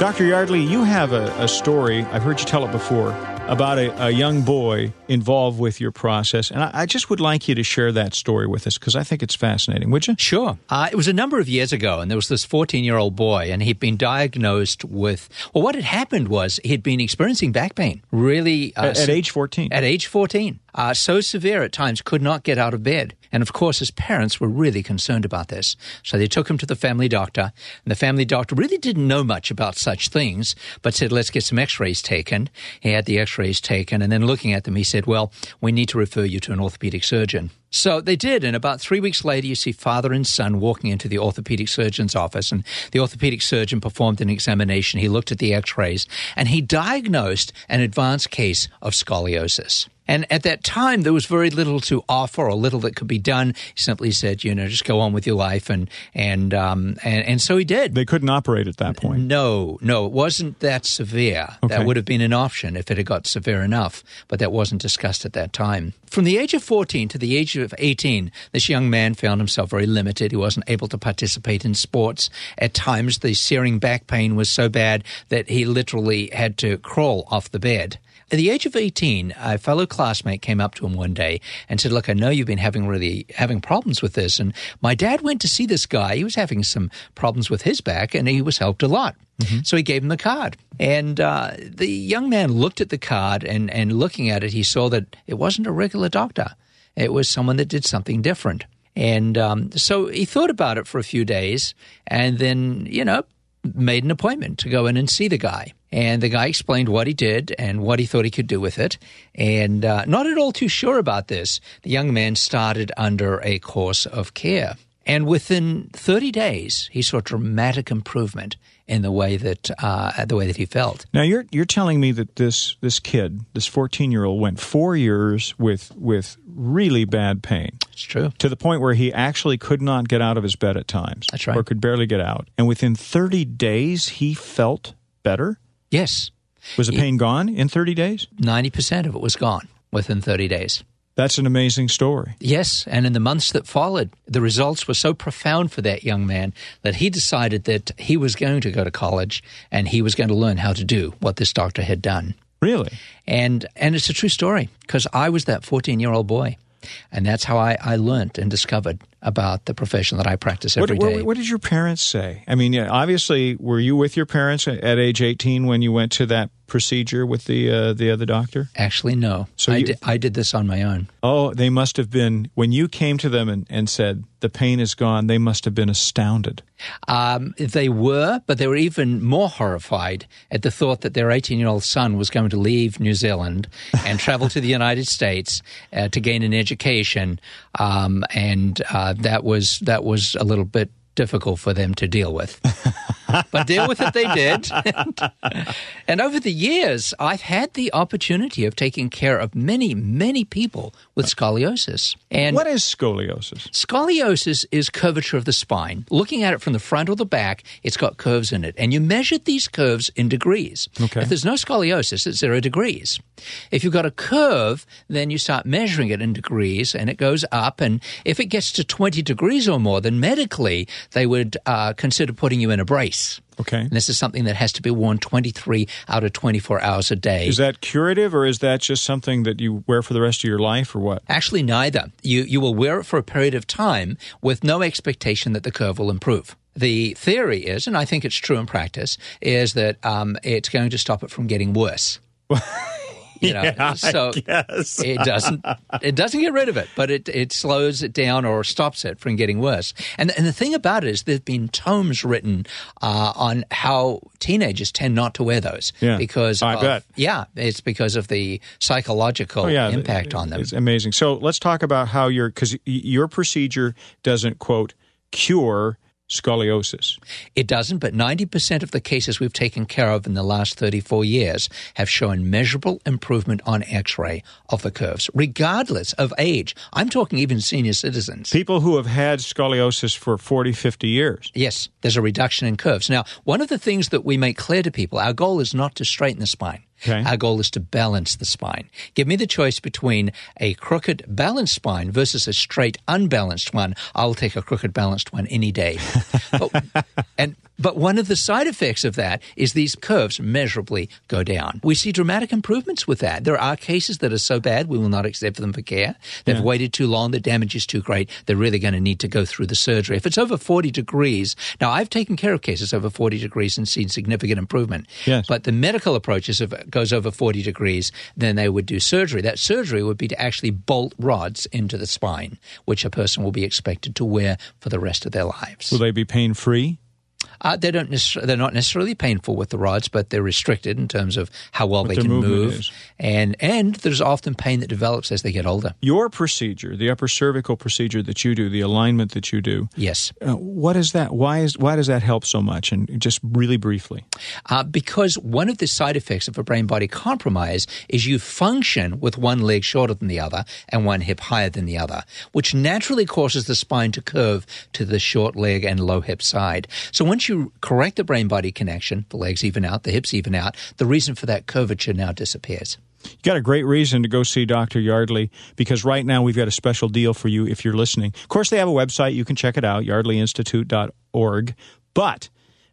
Dr. Yardley, you have a, a story. I've heard you tell it before about a, a young boy involved with your process. And I, I just would like you to share that story with us because I think it's fascinating. Would you? Sure. Uh, it was a number of years ago, and there was this 14 year old boy, and he'd been diagnosed with, well, what had happened was he'd been experiencing back pain. Really? Uh, at, at, age 14? At age 14. Uh, so severe at times, could not get out of bed. And of course, his parents were really concerned about this. So they took him to the family doctor, and the family doctor really didn't know much about such things, but said, let's get some x rays taken. He had the x rays taken, and then looking at them, he said, well, we need to refer you to an orthopedic surgeon. So they did, and about three weeks later, you see father and son walking into the orthopedic surgeon's office, and the orthopedic surgeon performed an examination. He looked at the x rays, and he diagnosed an advanced case of scoliosis. And at that time, there was very little to offer or little that could be done. He simply said, you know, just go on with your life. And, and, um, and, and so he did. They couldn't operate at that point. No, no, it wasn't that severe. Okay. That would have been an option if it had got severe enough, but that wasn't discussed at that time. From the age of 14 to the age of 18, this young man found himself very limited. He wasn't able to participate in sports. At times, the searing back pain was so bad that he literally had to crawl off the bed. At the age of 18, a fellow classmate came up to him one day and said, Look, I know you've been having really having problems with this. And my dad went to see this guy. He was having some problems with his back and he was helped a lot. Mm-hmm. So he gave him the card. And uh, the young man looked at the card and, and looking at it, he saw that it wasn't a regular doctor, it was someone that did something different. And um, so he thought about it for a few days and then, you know, made an appointment to go in and see the guy. And the guy explained what he did and what he thought he could do with it. And uh, not at all too sure about this, the young man started under a course of care. And within 30 days, he saw dramatic improvement in the way that uh, the way that he felt. Now you're you're telling me that this this kid, this 14 year old, went four years with with really bad pain. It's true to the point where he actually could not get out of his bed at times. That's right, or could barely get out. And within 30 days, he felt better. Yes. Was the pain he, gone in 30 days? 90% of it was gone within 30 days. That's an amazing story. Yes, and in the months that followed, the results were so profound for that young man that he decided that he was going to go to college and he was going to learn how to do what this doctor had done. Really? And and it's a true story because I was that 14-year-old boy. And that's how I, I learned and discovered about the profession that I practice every what, day. what, what, did your parents say? I mean, obviously, were you with your parents at age 18 when you went to that procedure with the uh, the other doctor? Actually, no. So I, you, did, I did this on my own. Oh, they must have been when you came to them and, and said the pain is gone. They must have been astounded. Um, they were, but they were even more horrified at the thought that their 18 year old son was going to leave New Zealand and travel to the United States uh, to gain an education, um, and uh, that was that was a little bit difficult for them to deal with. but deal with it they did. and, and, over the years, I've had the opportunity of taking care of many, many people with scoliosis. And what is scoliosis? Scoliosis is curvature of the spine. Looking at it from the front or the back, it's got curves in it. And you measure these curves in degrees. Okay. If there's no scoliosis, it's zero degrees. If you've got a curve, then you start measuring it in degrees and it goes up. And if it gets to 20 degrees or more, then medically, they would uh, consider putting you in a brace. Okay. And this is something that has to be worn 23 out of 24 hours a day. Is that curative or is that just something that you wear for the rest of your life or what? Actually, neither. You, you will wear it for a period of time with no expectation that the curve will improve. The theory is, and I think it's true in practice, is that um, it's going to stop it from getting worse. You know, yeah, so it doesn't it doesn't get rid of it, but it it slows it down or stops it from getting worse. And and the thing about it is there've been tomes written uh, on how teenagers tend not to wear those yeah. because I of, bet yeah, it's because of the psychological oh, yeah, impact on them. It's amazing. So let's talk about how your because your procedure doesn't quote cure scoliosis? It doesn't, but 90% of the cases we've taken care of in the last 34 years have shown measurable improvement on x ray of the curves, regardless of age. I'm talking even senior citizens. People who have had scoliosis for 40, 50 years. Yes, there's a reduction in curves. Now, one of the things that we make clear to people our goal is not to straighten the spine. Okay. Our goal is to balance the spine. Give me the choice between a crooked balanced spine versus a straight unbalanced one. I'll take a crooked balanced one any day. but, and But one of the side effects of that is these curves measurably go down. We see dramatic improvements with that. There are cases that are so bad we will not accept them for care. They've Yeah. waited too long, the damage is too great, they're really going to need to go through the surgery. If it's over 40 degrees, now I've taken care of cases over 40 degrees and seen significant improvement. Yes. But the medical approach is if it goes over 40 degrees, then they would do surgery. That surgery would be to actually bolt rods into the spine, which a person will be expected to wear for the rest of their lives. Will they be pain free? Uh, they don't they're not necessarily painful with the rods, but they're restricted in terms of how well What they can move. is. And and there's often pain that develops as they get older. Your procedure, the upper cervical procedure that you do, the alignment that you do, Yes. uh, what is that? Why is why does that help so much? And just really briefly, Uh, because one of the side effects of a brain body compromise is you function with one leg shorter than the other and one hip higher than the other, which naturally causes the spine to curve to the short leg and low hip side. So once you correct the brain body connection, the legs even out, the hips even out, the reason for that curvature now disappears. you got a great reason to go see Dr. Yardley because right now we've got a special deal for you if you're listening. Of course, they have a website. You can check it out, yardleyinstitute.org. But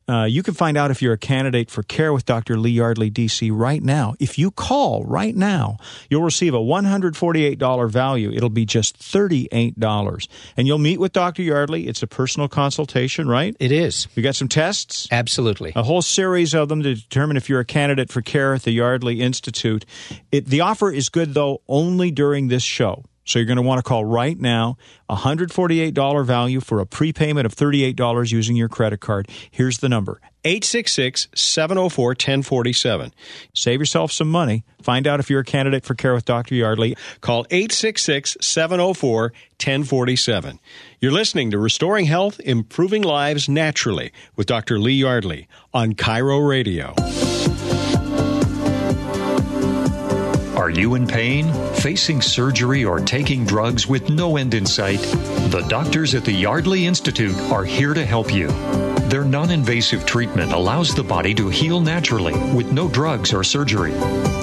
uh, you can find out if you're a candidate for care with Dr. Lee Yardley, DC, right now. If you call right now, you'll receive a $148 value. It'll be just $38. And you'll meet with Dr. Yardley. It's a personal consultation, right? It is. We got some tests. Absolutely. a whole series of them to determine if you're a candidate for care at the Yardley Institute. It, the offer is good, though, only during this show. So you're going to want to call right now. $148 value for a prepayment of $38 using your credit card. Here's the number 866 704 1047. Save yourself some money. Find out if you're a candidate for care with Dr. Yardley. Call 866 704 1047. You're listening to Restoring Health, Improving Lives Naturally with Dr. Lee Yardley on KIRO Radio. Are you in pain, facing surgery, or taking drugs with no end in sight? The doctors at the Yardley Institute are here to help you. Their non invasive treatment allows the body to heal naturally with no drugs or surgery.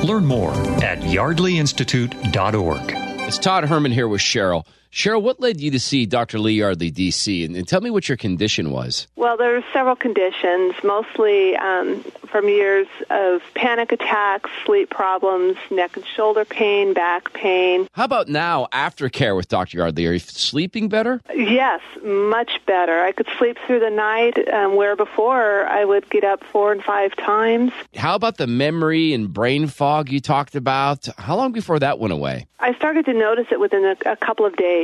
Learn more at yardleyinstitute.org. It's Todd Herman here with Cheryl. Cheryl, what led you to see Dr. Lee Yardley, DC? And, and tell me what your condition was. Well, there were several conditions, mostly um, from years of panic attacks, sleep problems, neck and shoulder pain, back pain. How about now, after care with Dr. Yardley? Are you sleeping better? Yes, much better. I could sleep through the night, um, where before I would get up four and five times. How about the memory and brain fog you talked about? How long before that went away? I started to notice it within a, a couple of days.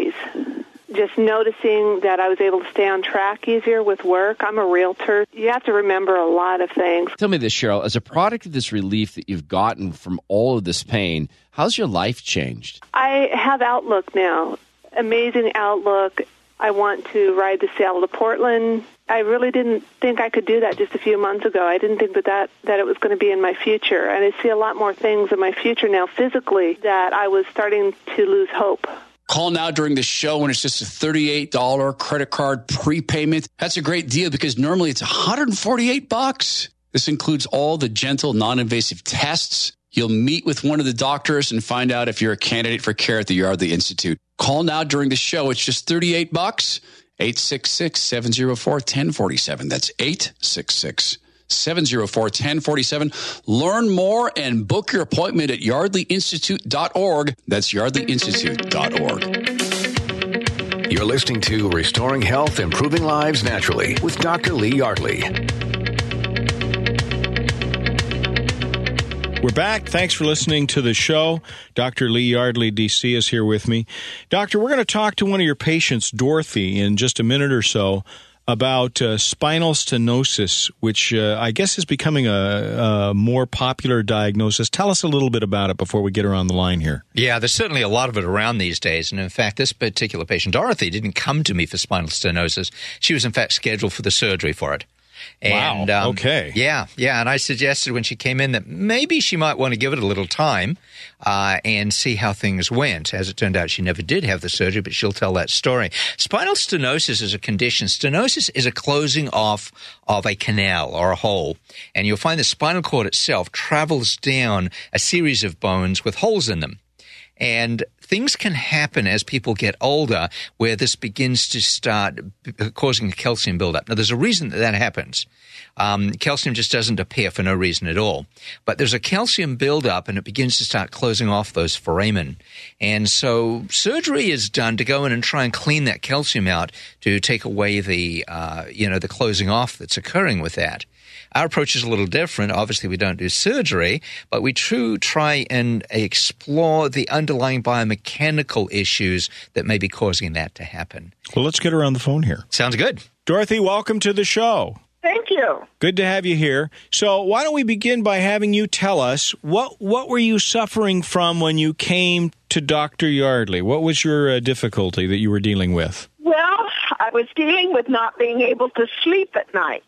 Just noticing that I was able to stay on track easier with work. I'm a realtor. You have to remember a lot of things. Tell me this, Cheryl. As a product of this relief that you've gotten from all of this pain, how's your life changed? I have Outlook now. Amazing Outlook. I want to ride the Seattle to Portland. I really didn't think I could do that just a few months ago. I didn't think that that, that it was going to be in my future. And I see a lot more things in my future now physically that I was starting to lose hope. Call now during the show when it's just a $38 credit card prepayment. That's a great deal because normally it's 148 bucks. This includes all the gentle, non-invasive tests. You'll meet with one of the doctors and find out if you're a candidate for care at the Yardley Institute. Call now during the show. It's just 38 bucks. 866-704-1047. That's 866 704 1047. Learn more and book your appointment at yardleyinstitute.org. That's yardleyinstitute.org. You're listening to Restoring Health, Improving Lives Naturally with Dr. Lee Yardley. We're back. Thanks for listening to the show. Dr. Lee Yardley, DC, is here with me. Doctor, we're going to talk to one of your patients, Dorothy, in just a minute or so about uh, spinal stenosis, which uh, I guess is becoming a, a more popular diagnosis. Tell us a little bit about it before we get her on the line here. Yeah, there's certainly a lot of it around these days. And in fact, this particular patient, Dorothy, didn't come to me for spinal stenosis. She was, in fact, scheduled for the surgery for it. And, Wow, um, okay. Yeah, yeah. And I suggested when she came in that maybe she might want to give it a little time uh, and see how things went. As it turned out, she never did have the surgery, but she'll tell that story. Spinal stenosis is a condition. Stenosis is a closing off of a canal or a hole. And you'll find the spinal cord itself travels down a series of bones with holes in them. And things can happen as people get older where this begins to start causing a calcium buildup. Now, there's a reason that that happens. Um, calcium just doesn't appear for no reason at all. But there's a calcium buildup and it begins to start closing off those foramen. And so surgery is done to go in and try and clean that calcium out to take away the, uh, you know, the closing off that's occurring with that. Our approach is a little different. Obviously, we don't do surgery, but we try try and explore the underlying biomechanical issues that may be causing that to happen. Well, let's get her on the phone here. Sounds good. Dorothy, welcome to the show. Thank you. Good to have you here. So, why don't we begin by having you tell us what what were you suffering from when you came to Dr. Yardley? What was your uh, difficulty that you were dealing with? Well, I was dealing with not being able to sleep at night.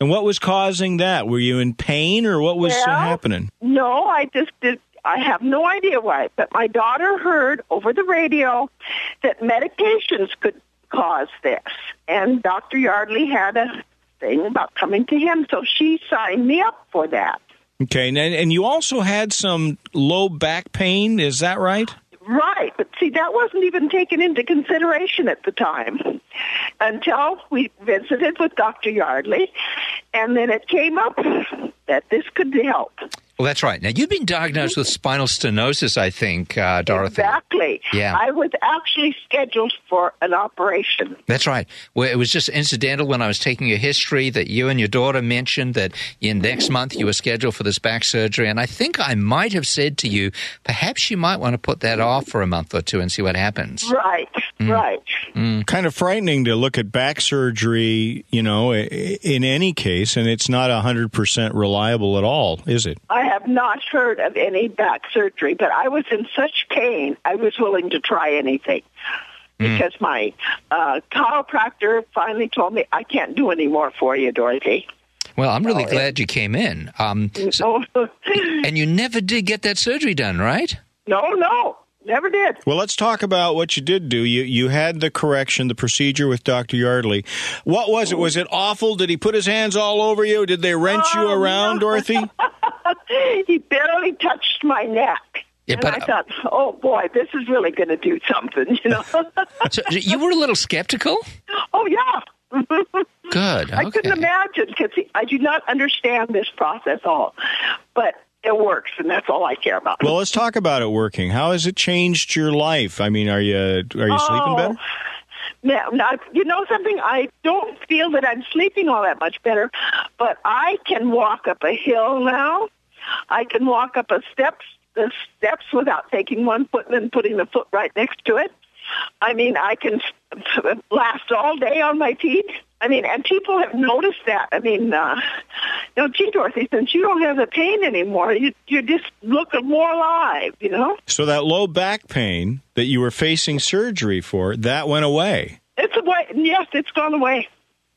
And what was causing that? Were you in pain or what was Well, happening? No, I just did. I have no idea why, but my daughter heard over the radio that medications could cause this, and Dr. Yardley had a thing about coming to him, so she signed me up for that. Okay, and, and you also had some low back pain, is that right? Right, but see, that wasn't even taken into consideration at the time until we visited with Dr. Yardley, and then it came up that this could help. Well, that's right. Now, you've been diagnosed with spinal stenosis, I think, uh, Dorothy. Exactly. Yeah. I was actually scheduled for an operation. That's right. Well, it was just incidental when I was taking your history that you and your daughter mentioned that in next month you were scheduled for this back surgery. And I think I might have said to you, perhaps you might want to put that off for a month or two and see what happens. Right, right. Kind of frightening to look at back surgery, you know, in any case, and it's not 100% reliable at all, is it? I have not heard of any back surgery, but I was in such pain, I was willing to try anything. Because my uh, chiropractor finally told me I can't do any more for you, Dorothy. Well, I'm really Oh, glad you came in. Um, so- and you never did get that surgery done, right? no, no, never did. Well, let's talk about what you did do. You you had the correction, the procedure with Dr. Yardley. What was it? Was it awful? Did he put his hands all over you? Did they wrench you Oh, around, no. Dorothy? he barely touched my neck. Yeah, and but- I thought, oh boy, this is really going to do something, you know. So you were a little skeptical? oh yeah. Good. I couldn't imagine because I do not understand this process at all, but it works, and that's all I care about. Well, let's talk about it working. How has it changed your life? I mean, are you are you sleeping Oh. better? Now, now, you know something? I don't feel that I'm sleeping all that much better, but I can walk up a hill now. I can walk up a steps, the steps without taking one foot and then putting the foot right next to it. I mean, I can last all day on my feet. I mean, and people have noticed that. I mean, uh, know, gee, Dorothy, since you don't have the pain anymore, you you just look more alive. You know, So that low back pain that you were facing surgery for, that went away. it's away. Yes, it's gone away.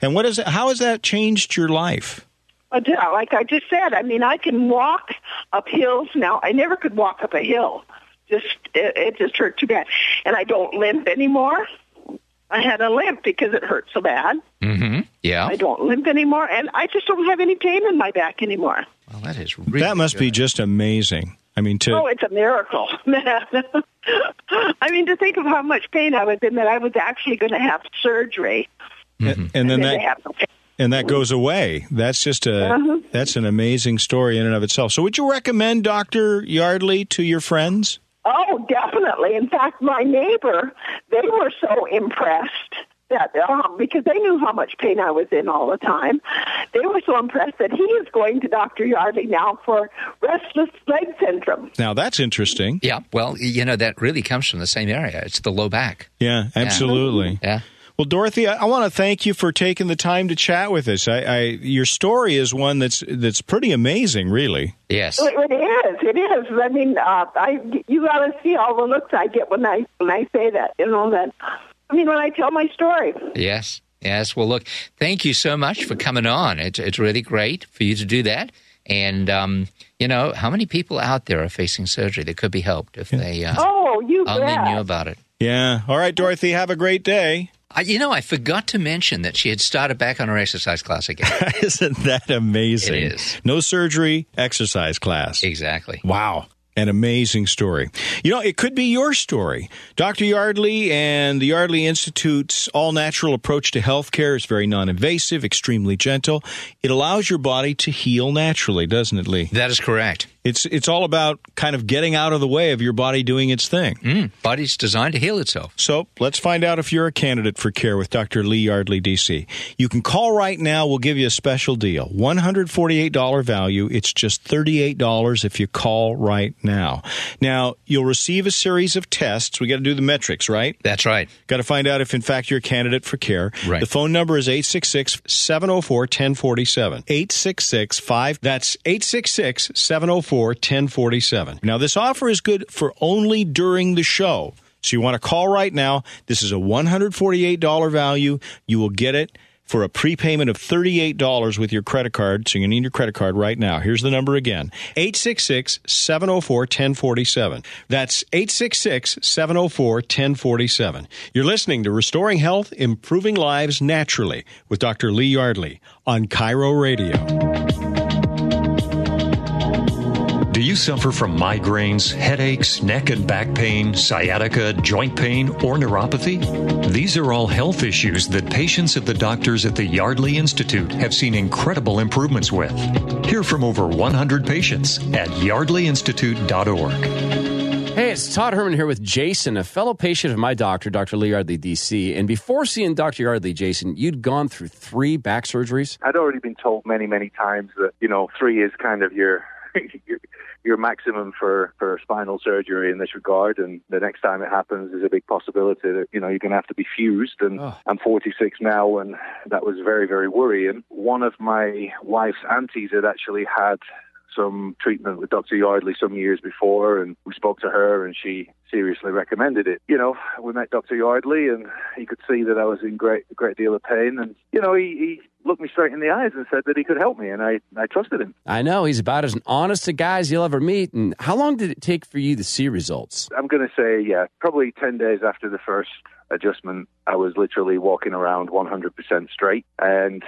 And what is it? How has that changed your life? Uh, yeah, like I just said, I mean, I can walk up hills now. I never could walk up a hill. Just it, it just hurt too bad, and I don't limp anymore. I had a limp because it hurt so bad. Mm-hmm. Yeah. I don't limp anymore, and I just don't have any pain in my back anymore. Well, that is really that must be just amazing. I mean, to Oh, it's a miracle. I mean, to think of how much pain I was in that I was actually going to have surgery, and, and then then that they have no pain. and that goes away. That's just a Uh-huh. that's an amazing story in and of itself. So, would you recommend Doctor Yardley to your friends? Oh, definitely. In fact, my neighbor, they were so impressed that um, because they knew how much pain I was in all the time, they were so impressed that he is going to Dr. Yardley now for restless leg syndrome. Now, that's interesting. Yeah. Well, you know that really comes from the same area. It's the low back. Yeah, absolutely. Yeah. Well, Dorothy, I, I want to thank you for taking the time to chat with us. I, I your story is one that's that's pretty amazing, really. Yes. It it is. It is. I mean, uh, I you got to see all the looks I get when I when I say that. You know that. I mean, when I tell my story. Yes. Yes. Well, look, thank you so much for coming on. It's it's really great for you to do that. And um, you know, how many people out there are facing surgery that could be helped if they uh, Oh, you only bet. knew about it? Yeah. All right, Dorothy. Have a great day. I, you know, I forgot to mention that she had started back on her exercise class again. Isn't that amazing? It is. No surgery, exercise class. exactly. Wow. An amazing story. You know, it could be your story. Dr. Yardley and the Yardley Institute's all natural approach to healthcare is very non invasive, extremely gentle. It allows your body to heal naturally, doesn't it, Lee? That is correct. It's it's all about kind of getting out of the way of your body doing its thing. Mm, body's designed to heal itself. So let's find out if you're a candidate for care with Dr. Lee Yardley, DC. You can call right now. We'll give you a special deal $148 value. It's just $38 if you call right now. Now, you'll receive a series of tests. We got to do the metrics, right? That's right. Got to find out if, in fact, you're a candidate for care. Right. The phone number is 866 704 1047. 866 5. That's 866 704 1047. Now, this offer is good for only during the show. So you want to call right now. This is a $148 value. You will get it for a prepayment of $38 with your credit card. So you need your credit card right now. Here's the number again 866 704 1047. That's 866 704 1047. You're listening to Restoring Health, Improving Lives Naturally with Dr. Lee Yardley on KIRO Radio. Do you suffer from migraines, headaches, neck and back pain, sciatica, joint pain, or neuropathy? These are all health issues that patients at the doctors at the Yardley Institute have seen incredible improvements with. Hear from over 100 patients at yardleyinstitute.org. Hey, it's Todd Herman here with Jason, a fellow patient of my doctor, Dr. Lee Yardley, DC. And before seeing Dr. Yardley, Jason, you'd gone through three back surgeries. I'd already been told many, many times that, you know, three is kind of your. your maximum for, for spinal surgery in this regard. And the next time it happens is a big possibility that, you know, you're going to have to be fused. And Oh. I'm 46 now, and that was very, very worrying. One of my wife's aunties had actually had some treatment with Dr. Yardley some years before, and we spoke to her, and she seriously recommended it. You know, we met Dr. Yardley, and he could see that I was in great, a great deal of pain, and you know, he, he looked me straight in the eyes and said that he could help me, and I, I trusted him. I know he's about as honest a guy as you'll ever meet. And how long did it take for you to see results? I'm going to say, yeah, probably 10 days after the first adjustment, I was literally walking around 100% straight and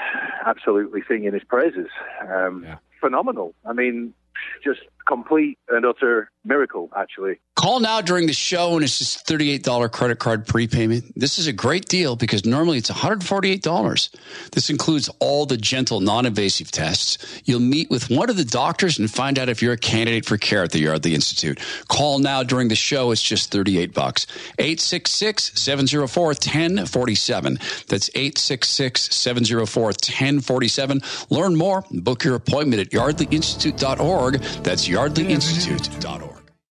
absolutely singing his praises. Um, Phenomenal. I mean, just complete and utter miracle, actually. Call now during the show and it's just $38 credit card prepayment. This is a great deal because normally it's $148. This includes all the gentle, non-invasive tests. You'll meet with one of the doctors and find out if you're a candidate for care at the Yardley Institute. Call now during the show. It's just 38 bucks. 866-704-1047. That's 866-704-1047. Learn more. Book your appointment at yardleyinstitute.org. That's yardleyinstitute.org.